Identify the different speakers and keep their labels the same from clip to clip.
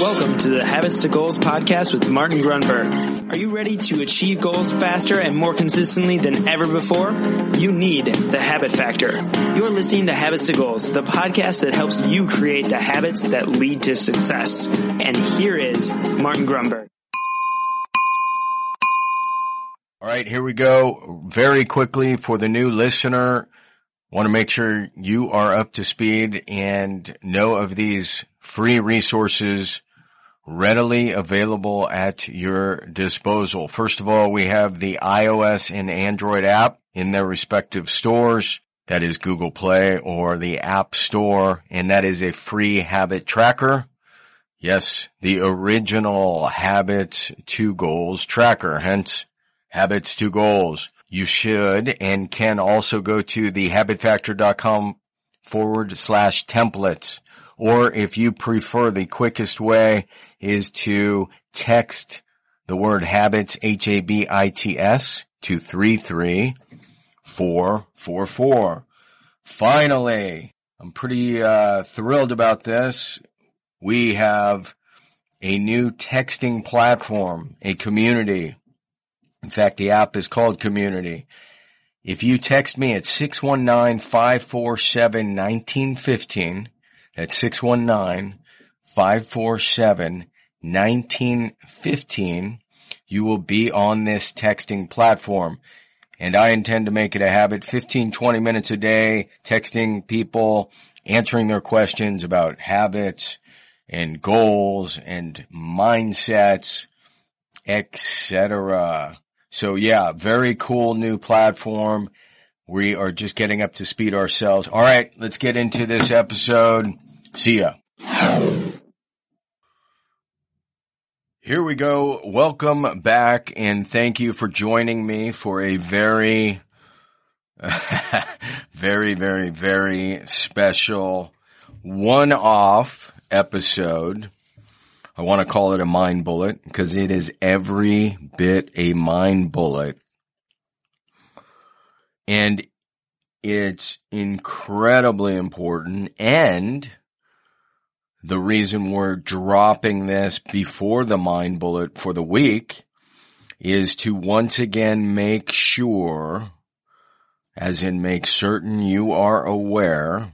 Speaker 1: Welcome to the Habits to Goals podcast with Martin Grunburg. Are you ready to achieve goals faster and more consistently than ever before? You need the habit factor. You're listening to Habits to Goals, the podcast that helps you create the habits that lead to success. And here is Martin Grunburg.
Speaker 2: All right, here we go. Very quickly for the new listener, want to make sure you are up to speed and know of these free resources readily available at your disposal. First of all, we have the iOS and Android app in their respective stores. That is Google Play or the App Store, and that is a free habit tracker. Yes, the original Habits to Goals tracker, hence Habits to Goals. You should and can also go to the habitfactor.com forward slash templates. Or if you prefer, the quickest way is to text the word habits, H-A-B-I-T-S to 33444. Finally, I'm pretty uh, thrilled about this. We have a new texting platform, a community. In fact, the app is called Community. If you text me at 619-547-1915, that's 619-547-1915, you will be on this texting platform. And I intend to make it a habit 15, 20 minutes a day, texting people, answering their questions about habits and goals and mindsets, etc. So yeah, very cool new platform. We are just getting up to speed ourselves. All right, let's get into this episode. See ya. Here we go. Welcome back and thank you for joining me for a very, very, very, very special one-off episode. I want to call it a mind bullet because it is every bit a mind bullet. And it's incredibly important and the reason we're dropping this before the mind bullet for the week is to once again make sure, as in make certain you are aware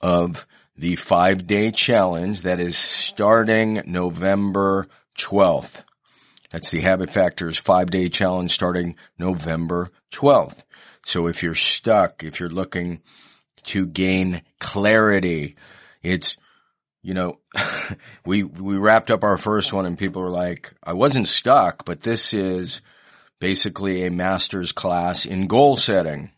Speaker 2: of the five day challenge that is starting November 12th. That's the Habit Factors five day challenge starting November 12th. So if you're stuck, if you're looking to gain clarity, it's you know, we, we wrapped up our first one and people were like, I wasn't stuck, but this is basically a master's class in goal setting.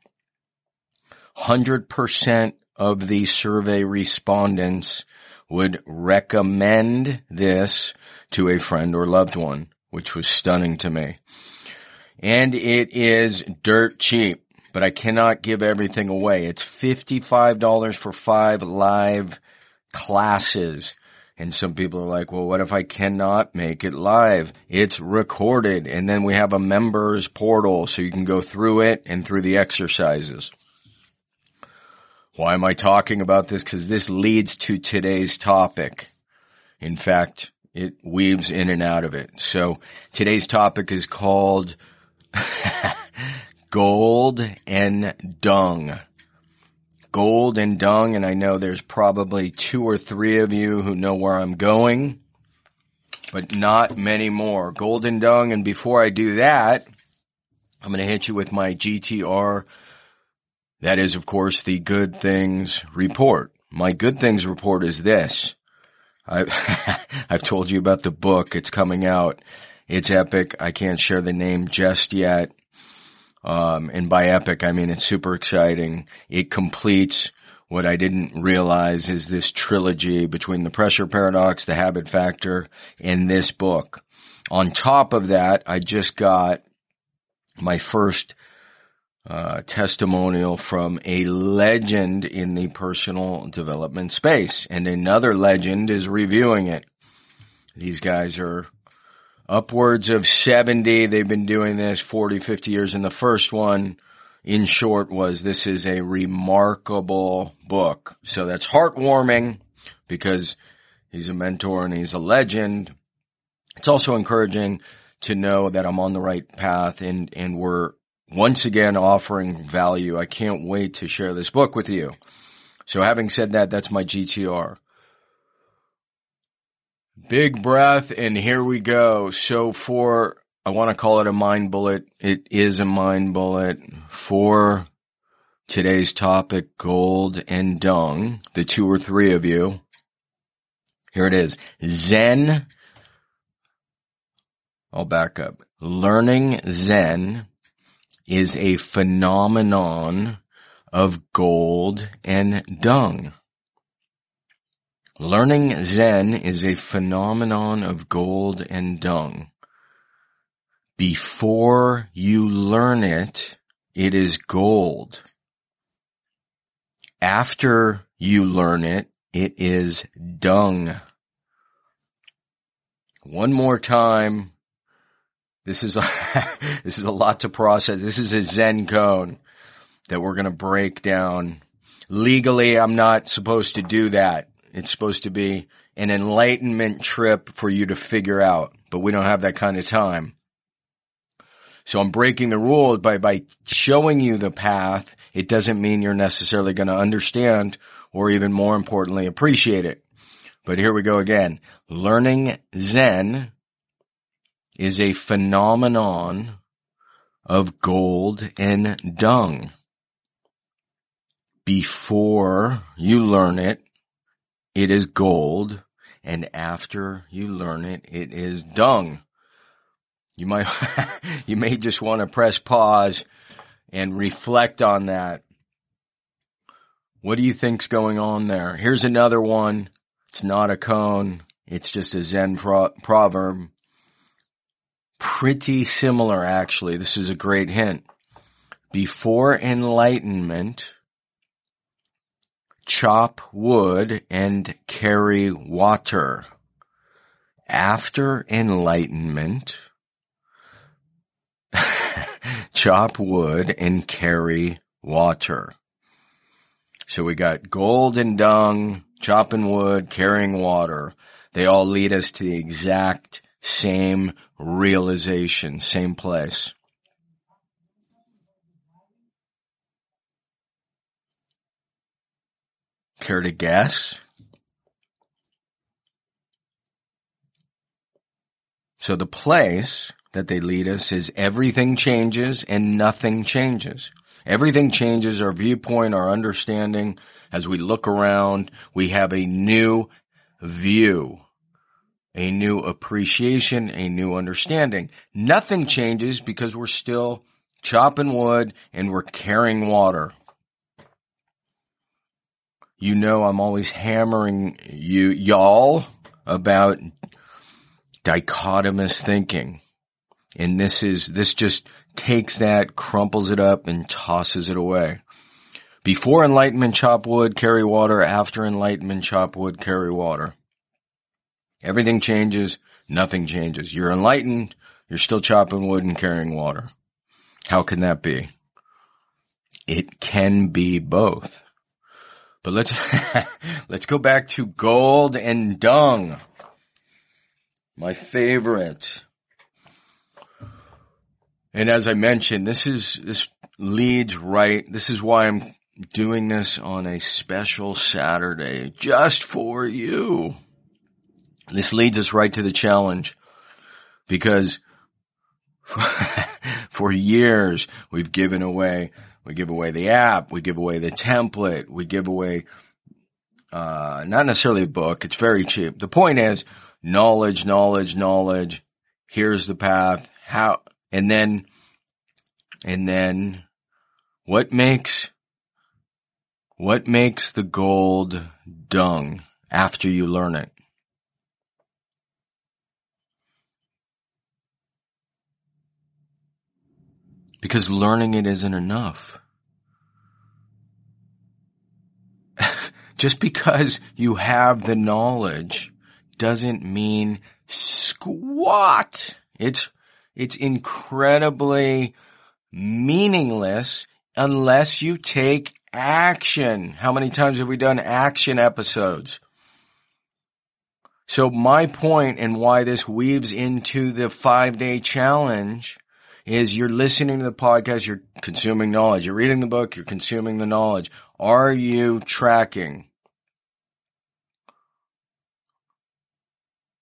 Speaker 2: 100% of the survey respondents would recommend this to a friend or loved one, which was stunning to me. And it is dirt cheap, but I cannot give everything away. It's $55 for five live classes. And some people are like, well, what if I cannot make it live? It's recorded. And then we have a members portal so you can go through it and through the exercises. Why am I talking about this? Cause this leads to today's topic. In fact, it weaves in and out of it. So today's topic is called gold and dung gold and dung, and I know there's probably two or three of you who know where I'm going, but not many more. Gold and dung, and before I do that, I'm going to hit you with my GTR. That is, of course, the good things report. My good things report is this. I, I've told you about the book. It's coming out. It's epic. I can't share the name just yet. Um, and by epic, I mean it's super exciting. It completes what I didn't realize is this trilogy between the pressure paradox, the habit factor, and this book. On top of that, I just got my first uh, testimonial from a legend in the personal development space, and another legend is reviewing it. These guys are upwards of 70. They've been doing this 40, 50 years. And the first one, in short, was this is a remarkable book. So that's heartwarming because He's a mentor and he's a legend. It's also encouraging to know that I'm on the right path and, and we're once again offering value. I can't wait to share this book with you. So having said that, that's my GTR. Big breath and here we go. So for, I want to call it a mind bullet. It is a mind bullet for today's topic, gold and dung, the two or three of you. Here it is. Zen. I'll back up. Learning Zen is a phenomenon of gold and dung. Learning Zen is a phenomenon of gold and dung. Before you learn it, it is gold. After you learn it, it is dung. One more time. This is a, this is a lot to process. This is a Zen koan that we're going to break down. Legally, I'm not supposed to do that. It's supposed to be an enlightenment trip for you to figure out, but we don't have that kind of time. So I'm breaking the rules by, by showing you the path. It doesn't mean you're necessarily going to understand or even more importantly, appreciate it. But here we go again. Learning Zen is a phenomenon of gold and dung. Before you learn it, it is gold, and after you learn it, it is dung. You might, you may just want to press pause and reflect on that. What do you think's going on there? Here's another one. It's not a koan. It's just a Zen pro- proverb. Pretty similar, actually. This is a great hint. Before enlightenment, chop wood and carry water. After enlightenment, chop wood and carry water. So we got gold and dung, chopping wood, carrying water. They all lead us to the exact same realization, same place. Care to guess? So the place that they lead us is everything changes and nothing changes. Everything changes our viewpoint, our understanding. As we look around, we have a new view, a new appreciation, a new understanding. Nothing changes because we're still chopping wood and we're carrying water you know I'm always hammering you, y'all, about dichotomous thinking. And this is, this just takes that, crumples it up and tosses it away. Before enlightenment, chop wood, carry water. After enlightenment, chop wood, carry water. Everything changes. Nothing changes. You're enlightened. You're still chopping wood and carrying water. How can that be? It can be both. But let's, let's go back to gold and dung. My favorite. And as I mentioned, this is, this leads right. This is why I'm doing this on a special Saturday just for you. This leads us right to the challenge because for years we've given away we give away the app. We give away the template. We give away, uh, not necessarily a book. It's very cheap. The point is knowledge, knowledge, knowledge. Here's the path. How, and then, and then what makes, what makes the gold dung after you learn it? Because learning it isn't enough. Just because you have the knowledge doesn't mean squat. It's, it's incredibly meaningless unless you take action. How many times have we done action episodes? So my point and why this weaves into the five day challenge is you're listening to the podcast, you're consuming knowledge, you're reading the book, you're consuming the knowledge. Are you tracking?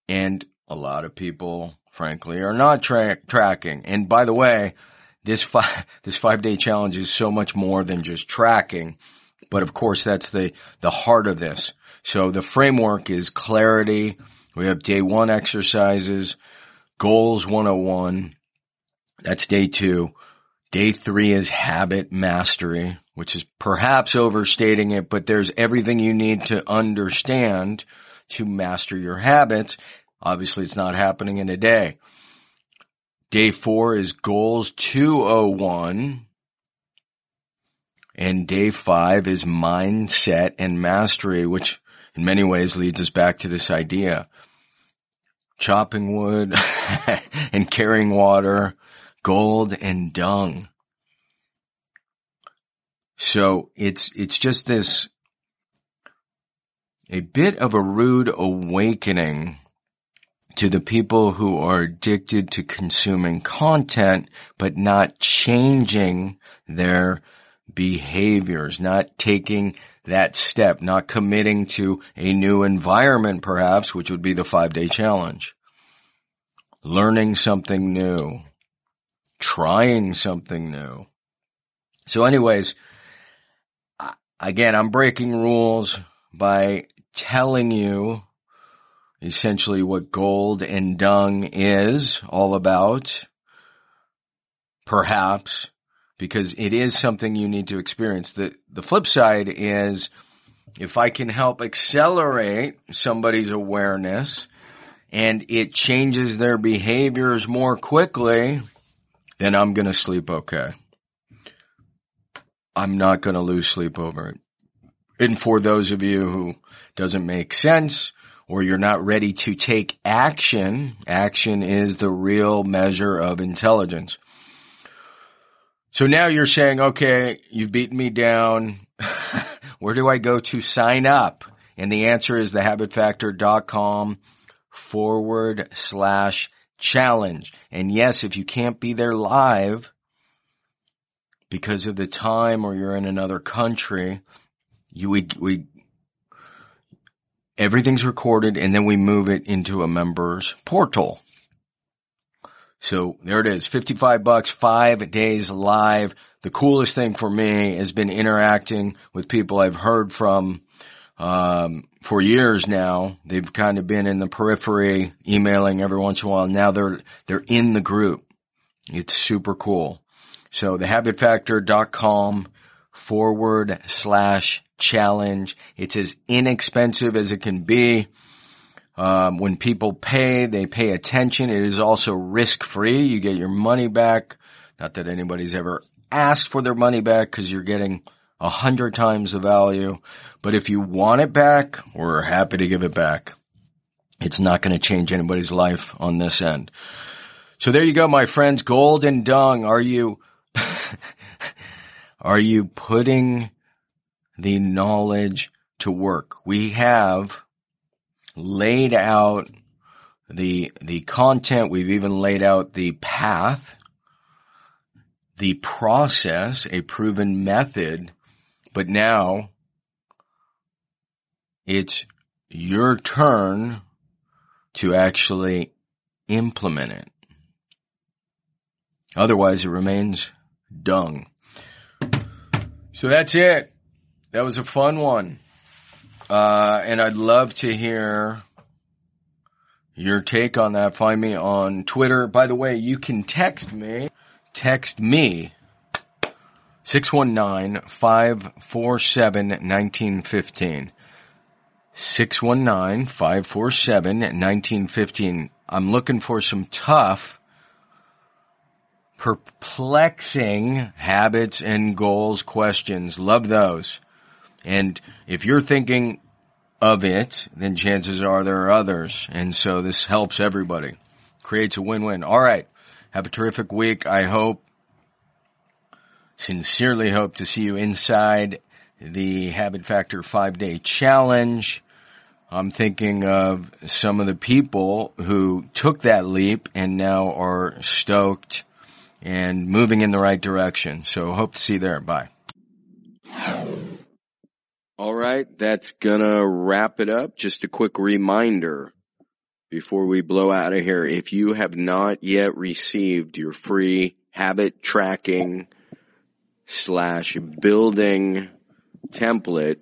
Speaker 2: And a lot of people, frankly, are not tra- tracking. And by the way, this five, this five day challenge is so much more than just tracking. But of course, that's the, the heart of this. So the framework is clarity. We have day one exercises, goals 101. That's day two. Day three is habit mastery, which is perhaps overstating it, but there's everything you need to understand to master your habits. Obviously, it's not happening in a day. Day four is goals 201. And day five is mindset and mastery, which in many ways leads us back to this idea. Chopping wood and carrying water, gold and dung. So it's, it's just this, a bit of a rude awakening to the people who are addicted to consuming content, but not changing their behaviors, not taking that step, not committing to a new environment perhaps, which would be the five day challenge. Learning something new, trying something new. So anyways, again, I'm breaking rules by telling you essentially what gold and dung is all about. Perhaps because it is something you need to experience. The, the flip side is if I can help accelerate somebody's awareness and it changes their behaviors more quickly, then I'm going to sleep okay. I'm not going to lose sleep over it. And for those of you who doesn't make sense or you're not ready to take action, action is the real measure of intelligence. So now you're saying, okay, you've beaten me down. Where do I go to sign up? And the answer is thehabitfactor.com forward slash challenge. And yes, if you can't be there live because of the time or you're in another country, you we, we everything's recorded and then we move it into a members portal. So there it is, 55 bucks, five days live. The coolest thing for me has been interacting with people I've heard from, um, for years now. They've kind of been in the periphery, emailing every once in a while. Now they're, they're in the group. It's super cool. So thehabitfactor.com forward slash challenge. It's as inexpensive as it can be. Um, when people pay, they pay attention. It is also risk free. You get your money back. Not that anybody's ever asked for their money back because you're getting a hundred times the value. But if you want it back, we're happy to give it back. It's not going to change anybody's life on this end. So there you go, my friends. Gold and dung. Are you, are you putting the knowledge to work? We have laid out the, the content. We've even laid out the path, the process, a proven method, but now it's your turn to actually implement it. Otherwise it remains dung. So that's it. That was a fun one. Uh, and I'd love to hear your take on that. Find me on Twitter. By the way, you can text me. Text me 619-547-1915. 619-547-1915. I'm looking for some tough, perplexing habits and goals questions. Love those. And if you're thinking of it, then chances are there are others. And so this helps everybody. Creates a win-win. All right. Have a terrific week. I hope, sincerely hope to see you inside the Habit Factor five day challenge. I'm thinking of some of the people who took that leap and now are stoked and moving in the right direction. So hope to see you there. Bye. All right. That's gonna wrap it up. Just a quick reminder before we blow out of here. If you have not yet received your free habit tracking slash building template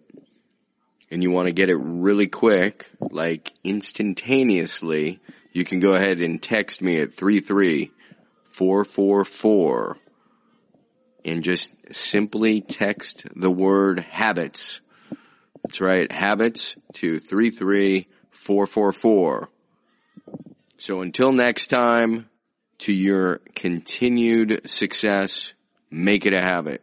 Speaker 2: and you want to get it really quick, like instantaneously, you can go ahead and text me at 33444 and just simply text the word habits. That's right, habits to 33444. So until next time, to your continued success, make it a habit.